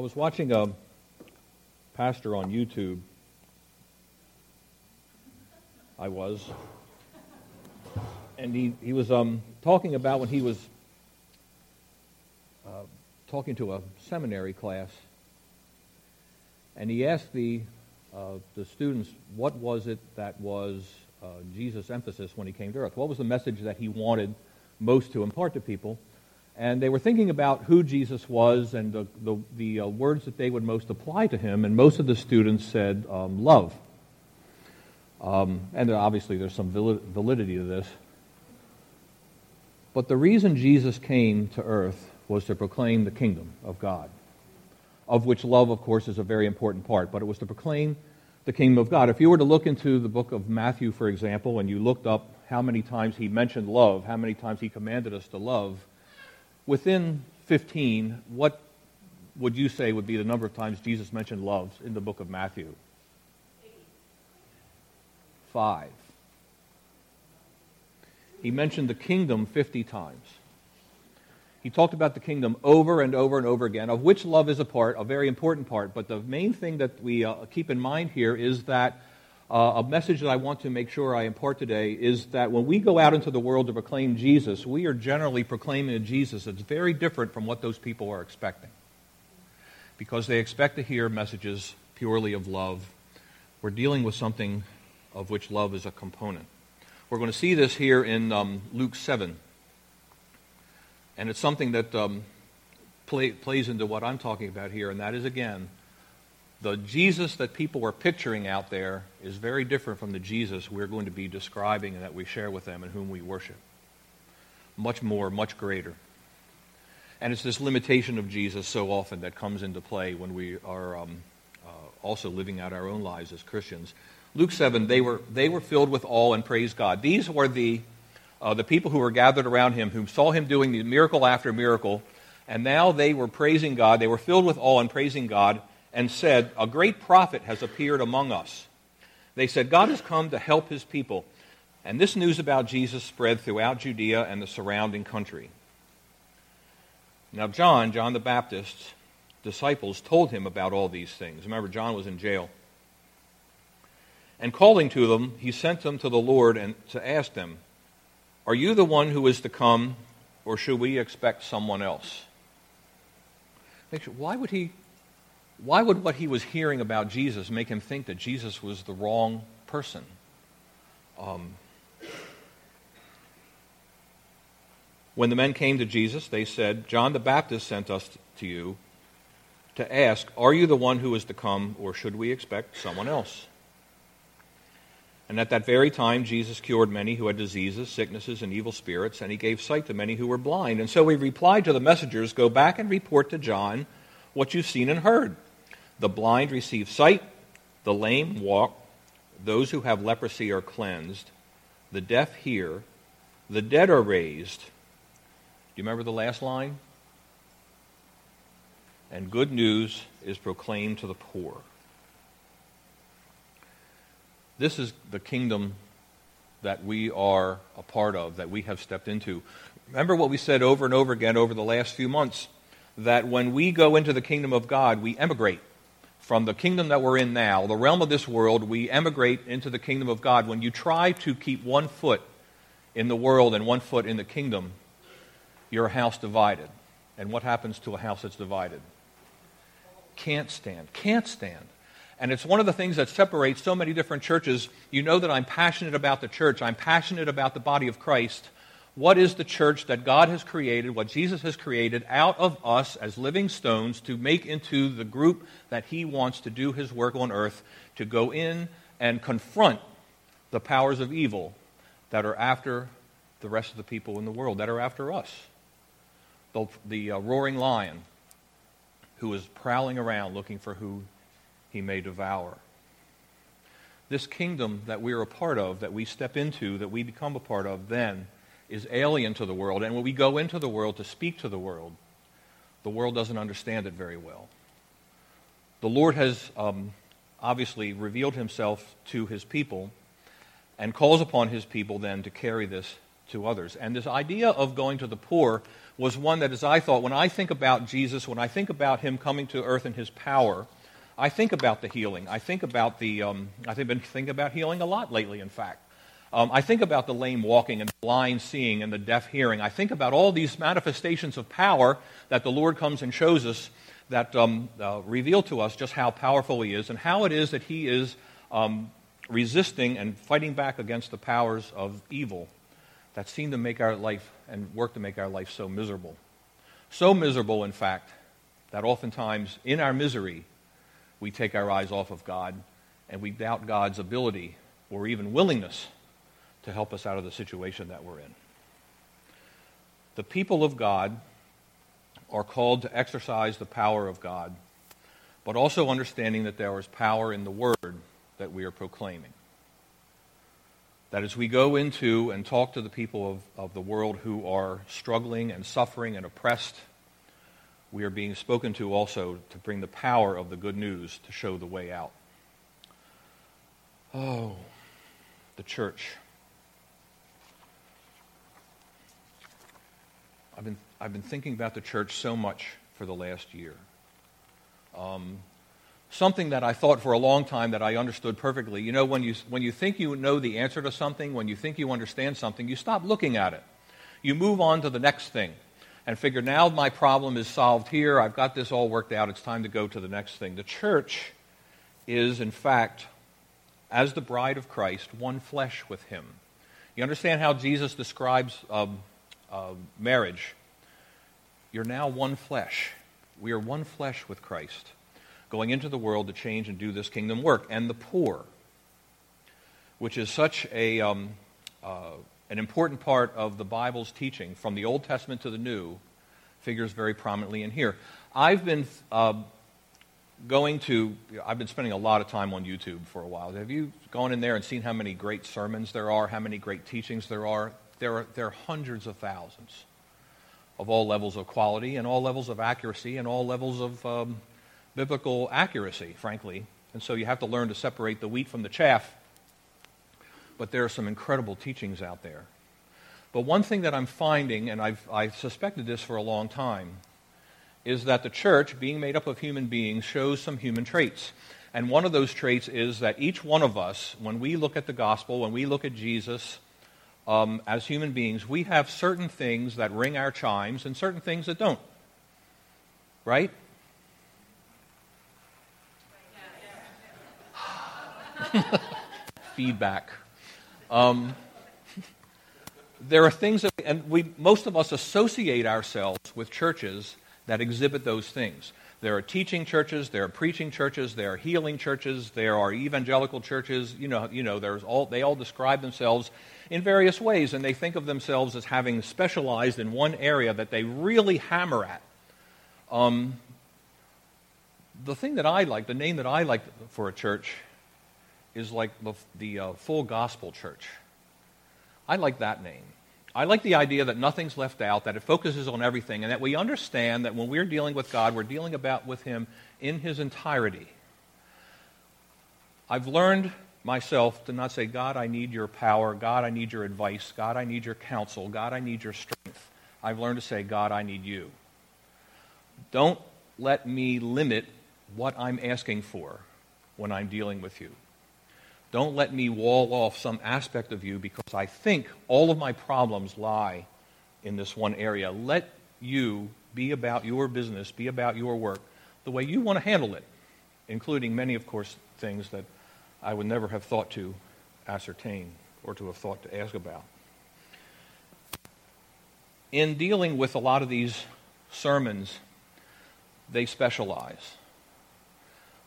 I was watching a pastor on YouTube. I was. And he, he was um, talking about when he was uh, talking to a seminary class. And he asked the, uh, the students, what was it that was uh, Jesus' emphasis when he came to earth? What was the message that he wanted most to impart to people? And they were thinking about who Jesus was and the, the, the uh, words that they would most apply to him. And most of the students said um, love. Um, and obviously, there's some validity to this. But the reason Jesus came to earth was to proclaim the kingdom of God, of which love, of course, is a very important part. But it was to proclaim the kingdom of God. If you were to look into the book of Matthew, for example, and you looked up how many times he mentioned love, how many times he commanded us to love, within 15, what would you say would be the number of times Jesus mentioned love in the book of Matthew? Five. He mentioned the kingdom 50 times. He talked about the kingdom over and over and over again, of which love is a part, a very important part. But the main thing that we uh, keep in mind here is that uh, a message that I want to make sure I impart today is that when we go out into the world to proclaim Jesus, we are generally proclaiming a Jesus that's very different from what those people are expecting. Because they expect to hear messages purely of love. We're dealing with something of which love is a component. We're going to see this here in um, Luke 7. And it's something that um, play, plays into what I'm talking about here, and that is, again, the Jesus that people are picturing out there is very different from the Jesus we're going to be describing and that we share with them and whom we worship. Much more, much greater. And it's this limitation of Jesus so often that comes into play when we are um, uh, also living out our own lives as Christians. Luke 7, they were, they were filled with awe and praised God. These were the, uh, the people who were gathered around him, who saw him doing the miracle after miracle, and now they were praising God. They were filled with awe and praising God and said, A great prophet has appeared among us. They said, God has come to help his people. And this news about Jesus spread throughout Judea and the surrounding country. Now, John, John the Baptist's disciples, told him about all these things. Remember, John was in jail. And calling to them, he sent them to the Lord and to ask them, Are you the one who is to come, or should we expect someone else? Why would he why would what he was hearing about Jesus make him think that Jesus was the wrong person? Um, when the men came to Jesus, they said, John the Baptist sent us to you to ask, Are you the one who is to come, or should we expect someone else? And at that very time, Jesus cured many who had diseases, sicknesses, and evil spirits, and he gave sight to many who were blind. And so he replied to the messengers, Go back and report to John what you've seen and heard. The blind receive sight, the lame walk, those who have leprosy are cleansed, the deaf hear, the dead are raised. Do you remember the last line? And good news is proclaimed to the poor. This is the kingdom that we are a part of, that we have stepped into. Remember what we said over and over again over the last few months that when we go into the kingdom of God, we emigrate from the kingdom that we're in now, the realm of this world, we emigrate into the kingdom of God. When you try to keep one foot in the world and one foot in the kingdom, you're a house divided. And what happens to a house that's divided? Can't stand. Can't stand. And it's one of the things that separates so many different churches. You know that I'm passionate about the church, I'm passionate about the body of Christ what is the church that God has created, what Jesus has created out of us as living stones to make into the group that He wants to do His work on earth, to go in and confront the powers of evil that are after the rest of the people in the world, that are after us. The, the uh, roaring lion who is prowling around looking for who he may devour. This kingdom that we're a part of, that we step into, that we become a part of, then is alien to the world. And when we go into the world to speak to the world, the world doesn't understand it very well. The Lord has um, obviously revealed himself to his people and calls upon his people then to carry this to others. And this idea of going to the poor was one that, as I thought, when I think about Jesus, when I think about him coming to earth in his power, I think about the healing. I think about the, um, I've been thinking about healing a lot lately, in fact. Um, I think about the lame walking and the blind seeing and the deaf hearing. I think about all these manifestations of power that the Lord comes and shows us that um, uh, reveal to us just how powerful He is and how it is that He is um, resisting and fighting back against the powers of evil that seem to make our life and work to make our life so miserable. So miserable, in fact, that oftentimes in our misery, we take our eyes off of God and we doubt God's ability or even willingness to help us out of the situation that we're in. The people of God are called to exercise the power of God, but also understanding that there is power in the word that we are proclaiming. That as we go into and talk to the people of, of the world who are struggling and suffering and oppressed, we are being spoken to also to bring the power of the good news to show the way out. Oh, the church. I've been, I've been thinking about the church so much for the last year. Um, something that I thought for a long time that I understood perfectly. You know, when you, when you think you know the answer to something, when you think you understand something, you stop looking at it. You move on to the next thing and figure now my problem is solved here. I've got this all worked out. It's time to go to the next thing. The church is, in fact, as the bride of Christ, one flesh with him. You understand how Jesus describes um, uh, marriage, you're now one flesh. We are one flesh with Christ, going into the world to change and do this kingdom work. And the poor, which is such a, um, uh, an important part of the Bible's teaching, from the Old Testament to the New, figures very prominently in here. I've been uh, going to, I've been spending a lot of time on YouTube for a while. Have you gone in there and seen how many great sermons there are, how many great teachings there are? There are, there are hundreds of thousands of all levels of quality and all levels of accuracy and all levels of um, biblical accuracy, frankly. And so you have to learn to separate the wheat from the chaff. But there are some incredible teachings out there. But one thing that I'm finding, and I've, I've suspected this for a long time, is that the church, being made up of human beings, shows some human traits. And one of those traits is that each one of us, when we look at the gospel, when we look at Jesus, um, as human beings, we have certain things that ring our chimes and certain things that don't. Right? Feedback. Um, there are things that, and we, most of us associate ourselves with churches that exhibit those things. There are teaching churches, there are preaching churches, there are healing churches, there are evangelical churches. You know, you know there's all, they all describe themselves in various ways, and they think of themselves as having specialized in one area that they really hammer at. Um, the thing that I like, the name that I like for a church, is like the, the uh, full gospel church. I like that name. I like the idea that nothing's left out, that it focuses on everything, and that we understand that when we're dealing with God, we're dealing about with Him in His entirety. I've learned myself to not say, God, I need your power. God, I need your advice. God, I need your counsel. God, I need your strength. I've learned to say, God, I need you. Don't let me limit what I'm asking for when I'm dealing with you. Don't let me wall off some aspect of you because I think all of my problems lie in this one area. Let you be about your business, be about your work the way you want to handle it, including many, of course, things that I would never have thought to ascertain or to have thought to ask about. In dealing with a lot of these sermons, they specialize.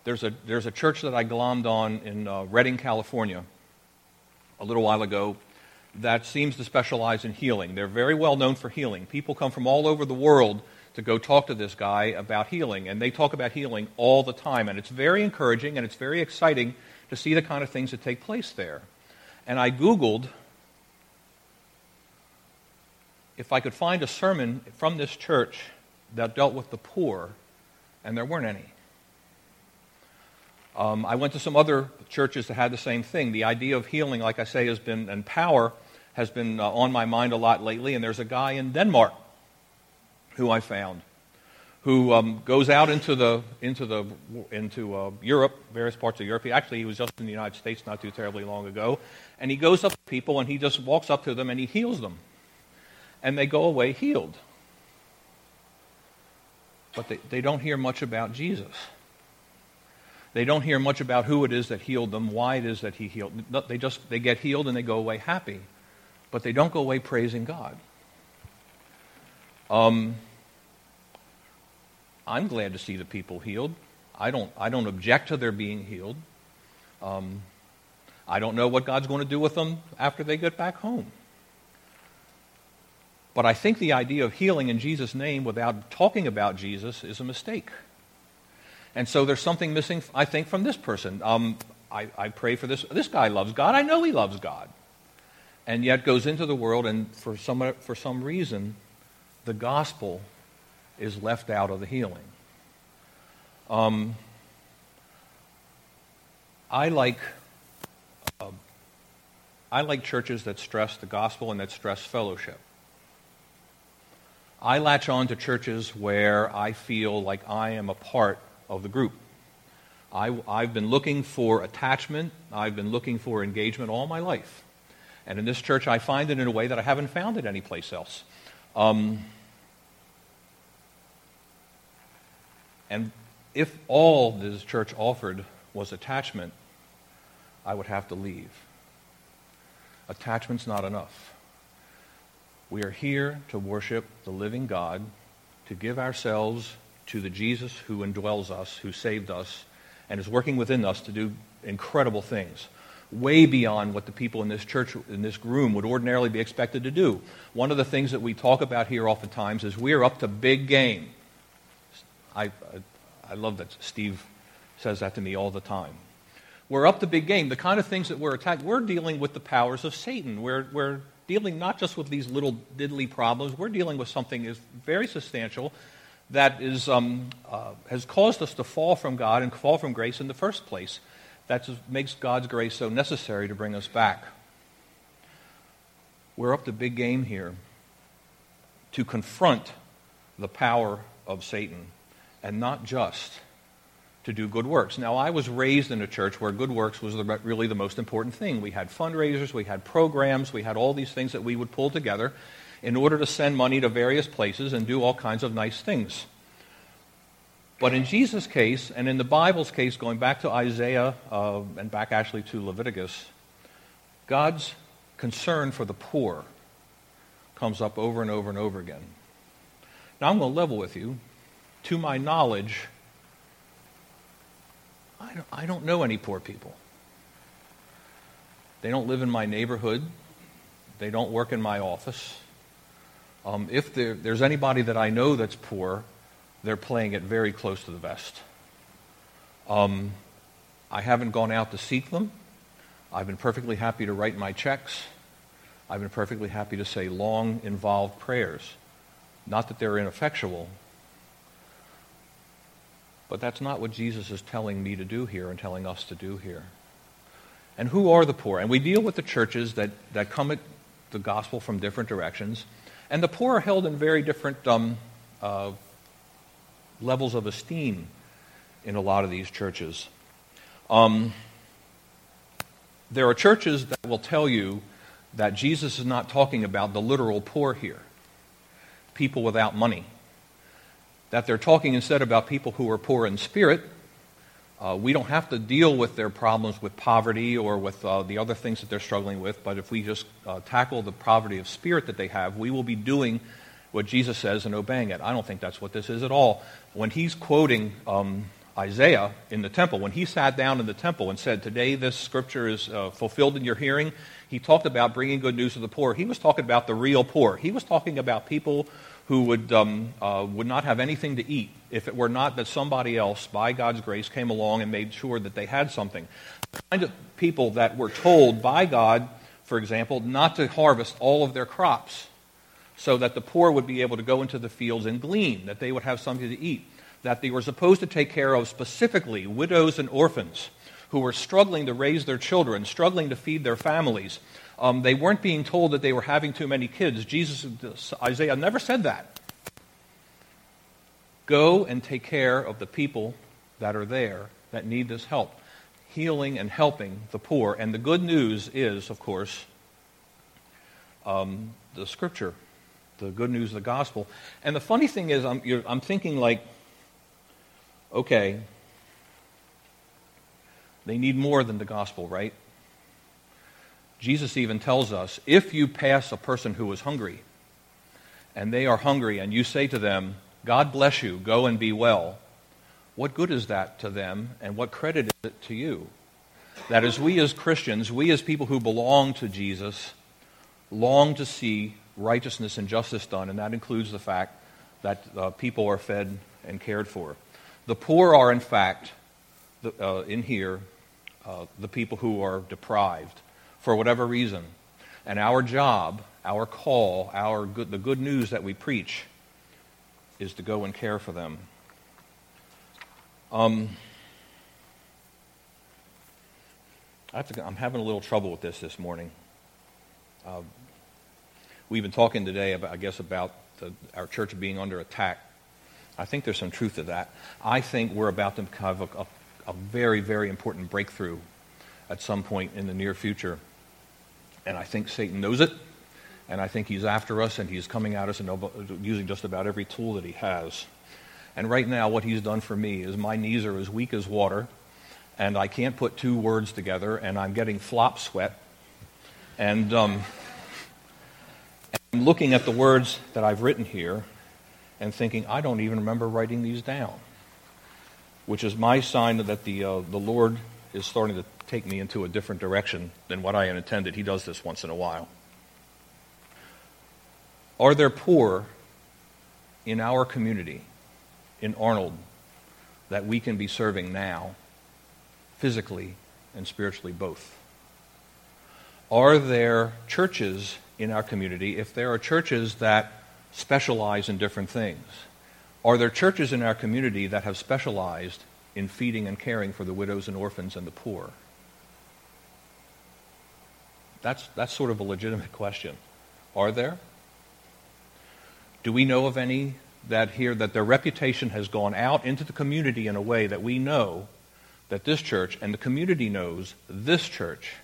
There's a, there's a church that I glommed on in uh, Redding, California, a little while ago that seems to specialize in healing. They're very well known for healing. People come from all over the world to go talk to this guy about healing, and they talk about healing all the time. And it's very encouraging and it's very exciting to see the kind of things that take place there. And I Googled if I could find a sermon from this church that dealt with the poor, and there weren't any. Um, I went to some other churches that had the same thing. The idea of healing, like I say, has been, and power has been uh, on my mind a lot lately, and there's a guy in Denmark who I found who um, goes out into the into the into uh, Europe, various parts of Europe. He, actually, he was just in the United States not too terribly long ago, and he goes up to people and he just walks up to them and he heals them, and they go away healed. But they, they don't hear much about Jesus. They don't hear much about who it is that healed them, why it is that he healed. They just they get healed and they go away happy, but they don't go away praising God. Um, I'm glad to see the people healed. I don't, I don't object to their being healed. Um, I don't know what God's going to do with them after they get back home. But I think the idea of healing in Jesus' name without talking about Jesus is a mistake. And so there's something missing, I think, from this person. Um, I, I pray for this. This guy loves God. I know he loves God. And yet goes into the world, and for some, for some reason, the gospel is left out of the healing. Um, I like uh, I like churches that stress the gospel and that stress fellowship. I latch on to churches where I feel like I am a part of the group. I, have been looking for attachment, I've been looking for engagement all my life. And in this church, I find it in a way that I haven't found it anyplace else. Um, And if all this church offered was attachment, I would have to leave. Attachment's not enough. We are here to worship the living God, to give ourselves to the Jesus who indwells us, who saved us, and is working within us to do incredible things, way beyond what the people in this church, in this room, would ordinarily be expected to do. One of the things that we talk about here oftentimes is we're up to big game. I, I love that Steve says that to me all the time. We're up to big game. The kind of things that we're attacked, we're dealing with the powers of Satan. We're, we're dealing not just with these little diddly problems, we're dealing with something is very substantial that is, um, uh, has caused us to fall from God and fall from grace in the first place. That makes God's grace so necessary to bring us back. We're up to big game here to confront the power of Satan and not just to do good works. Now, I was raised in a church where good works was the, really the most important thing. We had fundraisers, we had programs, we had all these things that we would pull together in order to send money to various places and do all kinds of nice things. But in Jesus' case, and in the Bible's case, going back to Isaiah uh, and back actually to Leviticus, God's concern for the poor comes up over and over and over again. Now, I'm going to level with you to my knowledge, I don't, I don't know any poor people. They don't live in my neighborhood. They don't work in my office. Um, if there, there's anybody that I know that's poor, they're playing it very close to the vest. Um, I haven't gone out to seek them. I've been perfectly happy to write my checks. I've been perfectly happy to say long, involved prayers. Not that they're ineffectual, but that's not what Jesus is telling me to do here and telling us to do here. And who are the poor? And we deal with the churches that, that come at the gospel from different directions. And the poor are held in very different um, uh, levels of esteem in a lot of these churches. Um, there are churches that will tell you that Jesus is not talking about the literal poor here, people without money that they're talking instead about people who are poor in spirit. Uh, we don't have to deal with their problems with poverty or with uh, the other things that they're struggling with, but if we just uh, tackle the poverty of spirit that they have, we will be doing what Jesus says and obeying it. I don't think that's what this is at all. When he's quoting um, Isaiah in the temple, when he sat down in the temple and said, Today this scripture is uh, fulfilled in your hearing, he talked about bringing good news to the poor. He was talking about the real poor. He was talking about people who would, um, uh, would not have anything to eat if it were not that somebody else, by God's grace, came along and made sure that they had something. The kind of people that were told by God, for example, not to harvest all of their crops so that the poor would be able to go into the fields and glean, that they would have something to eat, that they were supposed to take care of specifically widows and orphans who were struggling to raise their children, struggling to feed their families, Um, they weren't being told that they were having too many kids. Jesus, Isaiah never said that. Go and take care of the people that are there that need this help, healing and helping the poor. And the good news is, of course, um, the scripture, the good news of the gospel. And the funny thing is, I'm, I'm thinking, like, okay, they need more than the gospel, right? Jesus even tells us if you pass a person who is hungry, and they are hungry, and you say to them, God bless you, go and be well, what good is that to them, and what credit is it to you? That as we as Christians, we as people who belong to Jesus, long to see righteousness and justice done, and that includes the fact that uh, people are fed and cared for. The poor are, in fact, the, uh, in here, uh, the people who are deprived for whatever reason. And our job, our call, our good, the good news that we preach is to go and care for them. Um, I am having a little trouble with this this morning. Uh, we've been talking today, about, I guess, about the, our church being under attack. I think there's some truth to that. I think we're about to have a, a, a very, very important breakthrough at some point in the near future. And I think Satan knows it, and I think he's after us, and he's coming at us and using just about every tool that he has. And right now, what he's done for me is my knees are as weak as water, and I can't put two words together, and I'm getting flop sweat. And um, I'm looking at the words that I've written here and thinking, I don't even remember writing these down, which is my sign that the, uh, the Lord is starting to take me into a different direction than what I had intended. He does this once in a while. Are there poor in our community, in Arnold, that we can be serving now, physically and spiritually both? Are there churches in our community, if there are churches that specialize in different things? Are there churches in our community that have specialized in feeding and caring for the widows and orphans and the poor? That's, that's sort of a legitimate question. Are there? Do we know of any that here that their reputation has gone out into the community in a way that we know that this church and the community knows this church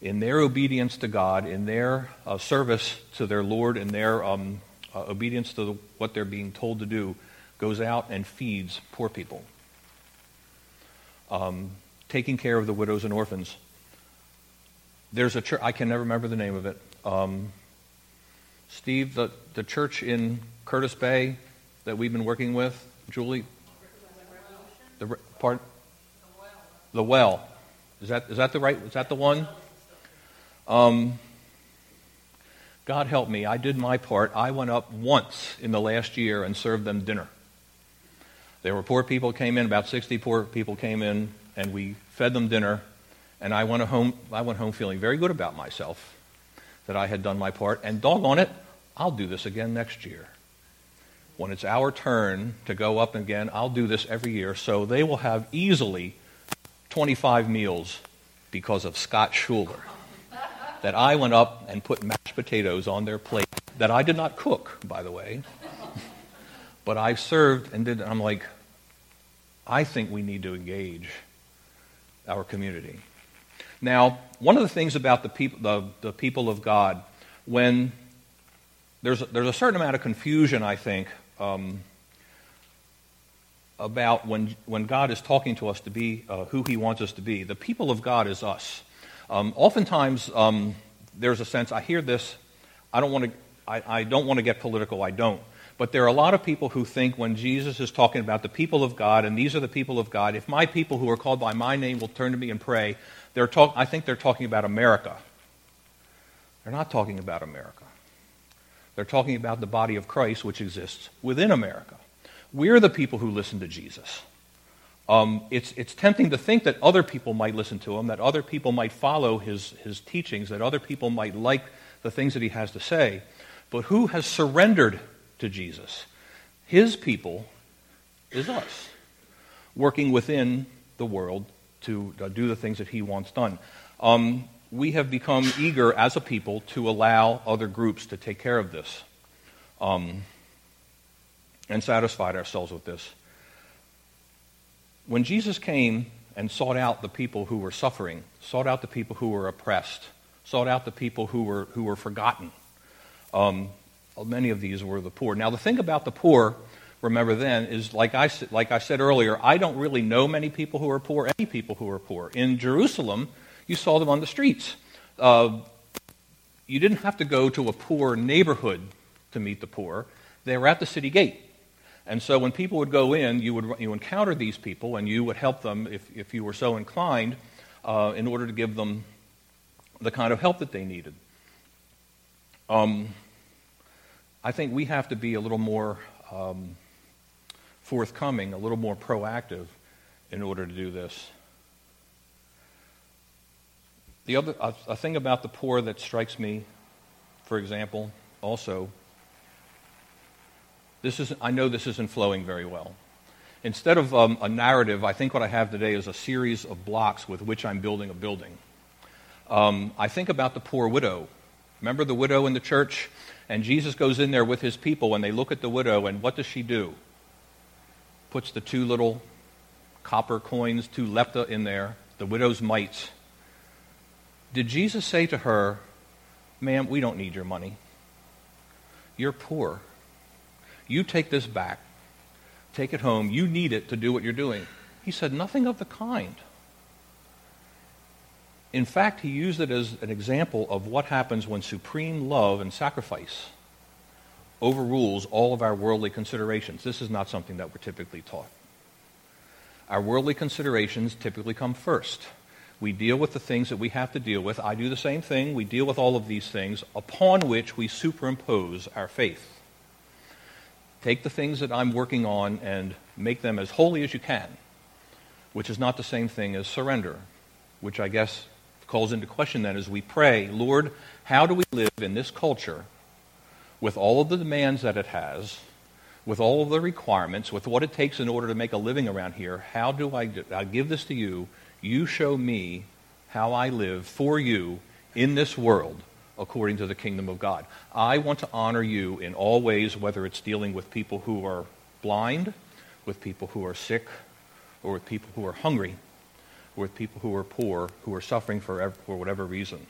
in their obedience to God, in their uh, service to their Lord, in their um, uh, obedience to the, what they're being told to do, goes out and feeds poor people, um, taking care of the widows and orphans. There's a church, I can never remember the name of it. Um, Steve, the, the church in Curtis Bay that we've been working with, Julie? The part? The well. Is that, is that the right, is that the one? Um, God help me. I did my part. I went up once in the last year and served them dinner. There were poor people came in, about 60 poor people came in, and we fed them dinner and I went home, I went home feeling very good about myself that I had done my part. And doggone it, I'll do this again next year. When it's our turn to go up again, I'll do this every year. So they will have easily 25 meals because of Scott Schuler. that I went up and put mashed potatoes on their plate that I did not cook, by the way. but I served and did. And I'm like, I think we need to engage our community. Now, one of the things about the people, the, the people of God, when there's a, there's a certain amount of confusion, I think, um, about when, when God is talking to us to be uh, who He wants us to be. The people of God is us. Um, oftentimes, um, there's a sense, I hear this, I don't want to, I, I don't want to get political, I don't. But there are a lot of people who think when Jesus is talking about the people of God, and these are the people of God, if my people who are called by my name will turn to me and pray, they're talk, I think they're talking about America. They're not talking about America. They're talking about the body of Christ, which exists within America. We're the people who listen to Jesus. Um, it's, it's tempting to think that other people might listen to him, that other people might follow his, his teachings, that other people might like the things that he has to say. But who has surrendered to Jesus? His people is us, working within the world to uh, do the things that he wants done. Um, we have become eager as a people to allow other groups to take care of this um, and satisfied ourselves with this. When Jesus came and sought out the people who were suffering, sought out the people who were oppressed, sought out the people who were, who were forgotten, um, many of these were the poor. Now, the thing about the poor, remember then, is like I, like I said earlier, I don't really know many people who are poor, any people who are poor. In Jerusalem, you saw them on the streets. Uh, you didn't have to go to a poor neighborhood to meet the poor, they were at the city gate. And so when people would go in, you would you encounter these people, and you would help them if, if you were so inclined uh, in order to give them the kind of help that they needed. Um, I think we have to be a little more um, forthcoming, a little more proactive in order to do this. The other a, a thing about the poor that strikes me, for example, also, this is I know this isn't flowing very well. Instead of um, a narrative, I think what I have today is a series of blocks with which I'm building a building. Um, I think about the poor widow. Remember the widow in the church? And Jesus goes in there with his people, and they look at the widow, and what does she do? Puts the two little copper coins, two lepta in there, the widow's mites. Did Jesus say to her, Ma'am, we don't need your money. You're poor. You take this back. Take it home. You need it to do what you're doing. He said, Nothing of the kind. In fact, he used it as an example of what happens when supreme love and sacrifice overrules all of our worldly considerations. This is not something that we're typically taught. Our worldly considerations typically come first. We deal with the things that we have to deal with. I do the same thing. We deal with all of these things upon which we superimpose our faith. Take the things that I'm working on and make them as holy as you can, which is not the same thing as surrender, which I guess calls into question then as we pray, Lord, how do we live in this culture with all of the demands that it has, with all of the requirements, with what it takes in order to make a living around here? How do I, do, I give this to you? You show me how I live for you in this world according to the kingdom of God. I want to honor you in all ways, whether it's dealing with people who are blind, with people who are sick, or with people who are hungry or with people who are poor, who are suffering for, for whatever reason.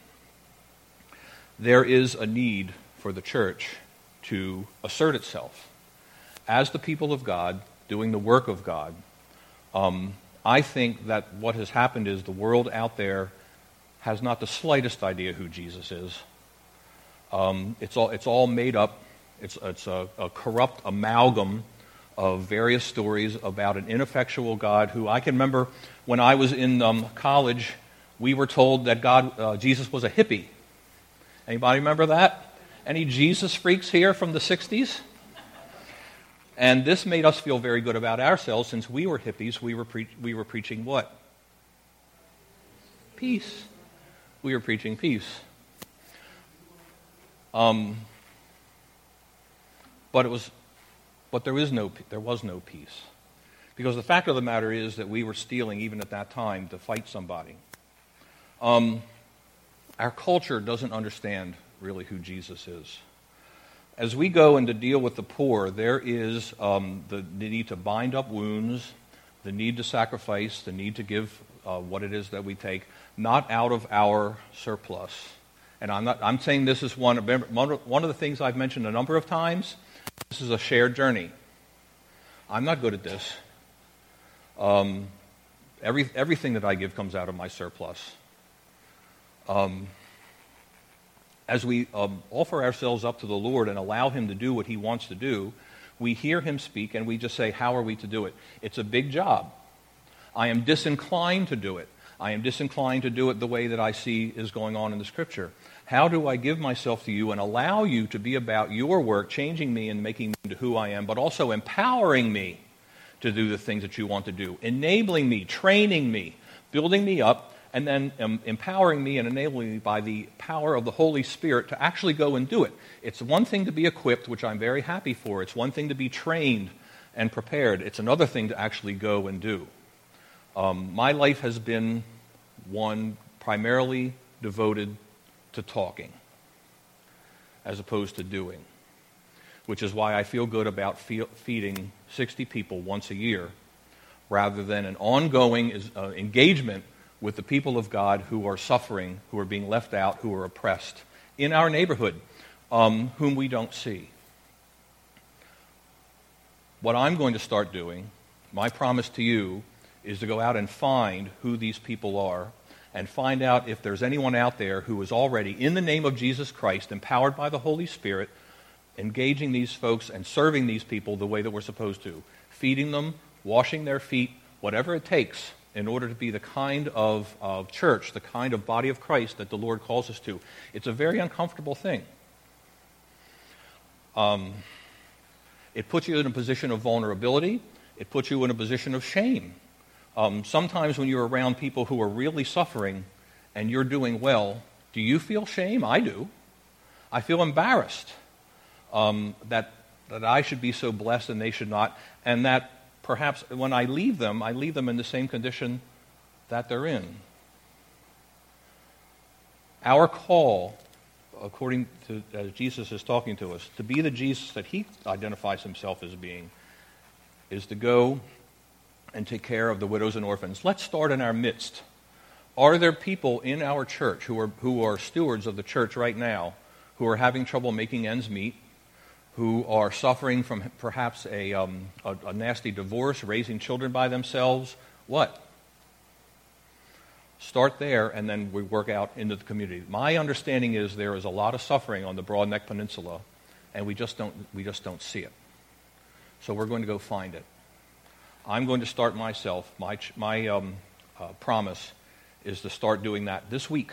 There is a need for the church to assert itself as the people of God, doing the work of God. Um, I think that what has happened is the world out there has not the slightest idea who Jesus is. Um, it's, all, it's all made up. It's, it's a, a corrupt amalgam of various stories about an ineffectual God who I can remember when I was in um, college, we were told that God, uh, Jesus was a hippie. Anybody remember that? Any Jesus freaks here from the 60s? And this made us feel very good about ourselves since we were hippies. We were, pre- we were preaching what? Peace. We were preaching peace. Um, but it was but there, is no, there was no peace. Because the fact of the matter is that we were stealing, even at that time, to fight somebody. Um, our culture doesn't understand really who Jesus is. As we go and to deal with the poor, there is um, the, the, need to bind up wounds, the need to sacrifice, the need to give uh, what it is that we take, not out of our surplus. And I'm, not, I'm saying this is one, one of the things I've mentioned a number of times this is a shared journey. I'm not good at this. Um, every, everything that I give comes out of my surplus. Um, as we um, offer ourselves up to the Lord and allow Him to do what He wants to do, we hear Him speak and we just say, How are we to do it? It's a big job. I am disinclined to do it. I am disinclined to do it the way that I see is going on in the Scripture. How do I give myself to you and allow you to be about your work, changing me and making me into who I am, but also empowering me to do the things that you want to do, enabling me, training me, building me up, and then um, empowering me and enabling me by the power of the Holy Spirit to actually go and do it. It's one thing to be equipped, which I'm very happy for. It's one thing to be trained and prepared. It's another thing to actually go and do. Um, my life has been one primarily devoted to talking as opposed to doing, which is why I feel good about fe- feeding 60 people once a year rather than an ongoing uh, engagement with the people of God who are suffering, who are being left out, who are oppressed in our neighborhood, um, whom we don't see. What I'm going to start doing, my promise to you, is to go out and find who these people are and find out if there's anyone out there who is already, in the name of Jesus Christ, empowered by the Holy Spirit, engaging these folks and serving these people the way that we're supposed to, feeding them, washing their feet, whatever it takes in order to be the kind of, of church, the kind of body of Christ that the Lord calls us to. It's a very uncomfortable thing. Um, it puts you in a position of vulnerability. It puts you in a position of shame. Um, sometimes when you're around people who are really suffering and you're doing well, do you feel shame? I do. I feel embarrassed um, that, that I should be so blessed and they should not, and that perhaps when I leave them, I leave them in the same condition that they're in. Our call, according to as Jesus is talking to us, to be the Jesus that he identifies himself as being, is to go and take care of the widows and orphans. Let's start in our midst. Are there people in our church who are, who are stewards of the church right now who are having trouble making ends meet, who are suffering from perhaps a, um, a, a nasty divorce, raising children by themselves? What? Start there, and then we work out into the community. My understanding is there is a lot of suffering on the Broad Neck Peninsula, and we just don't, we just don't see it. So we're going to go find it. I'm going to start myself. My, my um, uh, promise is to start doing that this week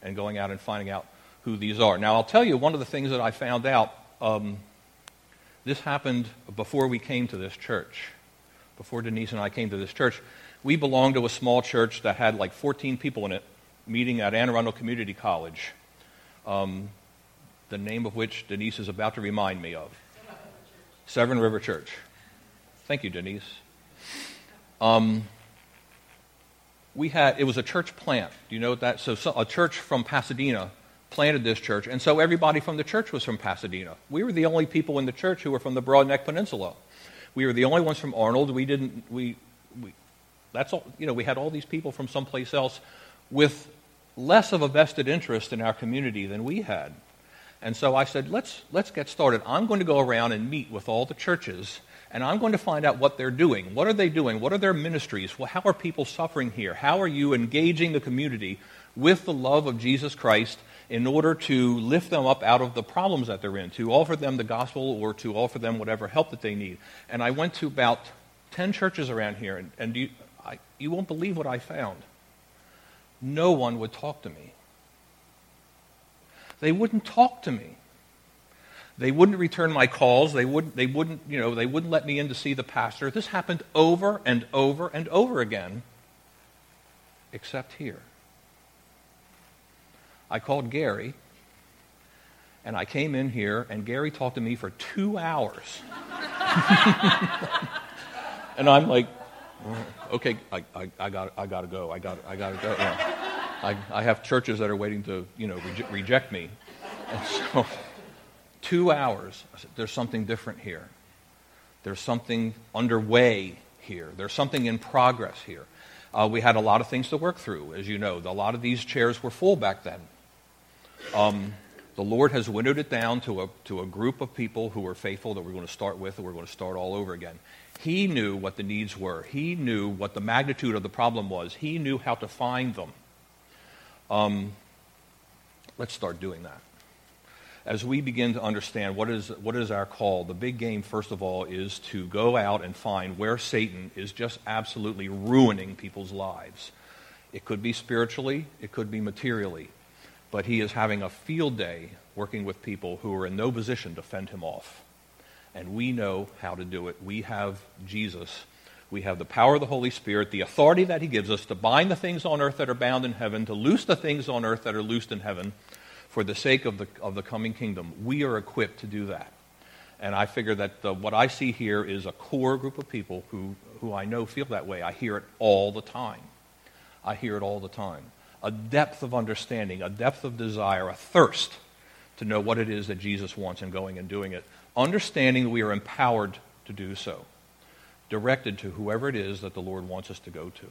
and going out and finding out who these are. Now, I'll tell you one of the things that I found out. Um, this happened before we came to this church. Before Denise and I came to this church, we belonged to a small church that had like 14 people in it, meeting at Anne Arundel Community College, um, the name of which Denise is about to remind me of. Severn River Church. Thank you, Denise. Um, we had it was a church plant. Do you know that? So, so, a church from Pasadena planted this church, and so everybody from the church was from Pasadena. We were the only people in the church who were from the Broad Neck Peninsula. We were the only ones from Arnold. We didn't. We, we that's all. You know, we had all these people from someplace else with less of a vested interest in our community than we had. And so I said, let's, let's get started. I'm going to go around and meet with all the churches and I'm going to find out what they're doing. What are they doing? What are their ministries? Well, how are people suffering here? How are you engaging the community with the love of Jesus Christ in order to lift them up out of the problems that they're in, to offer them the gospel or to offer them whatever help that they need? And I went to about 10 churches around here, and, and you, I, you won't believe what I found. No one would talk to me. They wouldn't talk to me. They wouldn't return my calls. They wouldn't, they wouldn't, you know, they wouldn't let me in to see the pastor. This happened over and over and over again, except here. I called Gary, and I came in here, and Gary talked to me for two hours. and I'm like, okay, I, I, I got I got to go. I got I got to go. Yeah. I, I have churches that are waiting to you know reje- reject me, and so two hours. There's something different here. There's something underway here. There's something in progress here. Uh, we had a lot of things to work through, as you know. A lot of these chairs were full back then. Um, the Lord has winnowed it down to a, to a group of people who are faithful that we're going to start with and we're going to start all over again. He knew what the needs were. He knew what the magnitude of the problem was. He knew how to find them. Um, let's start doing that as we begin to understand what is, what is our call, the big game, first of all, is to go out and find where Satan is just absolutely ruining people's lives. It could be spiritually, it could be materially, but he is having a field day working with people who are in no position to fend him off. And we know how to do it. We have Jesus. We have the power of the Holy Spirit, the authority that he gives us to bind the things on earth that are bound in heaven, to loose the things on earth that are loosed in heaven for the sake of the, of the coming kingdom. We are equipped to do that. And I figure that the, what I see here is a core group of people who, who I know feel that way. I hear it all the time. I hear it all the time. A depth of understanding, a depth of desire, a thirst to know what it is that Jesus wants and going and doing it. Understanding that we are empowered to do so, directed to whoever it is that the Lord wants us to go to.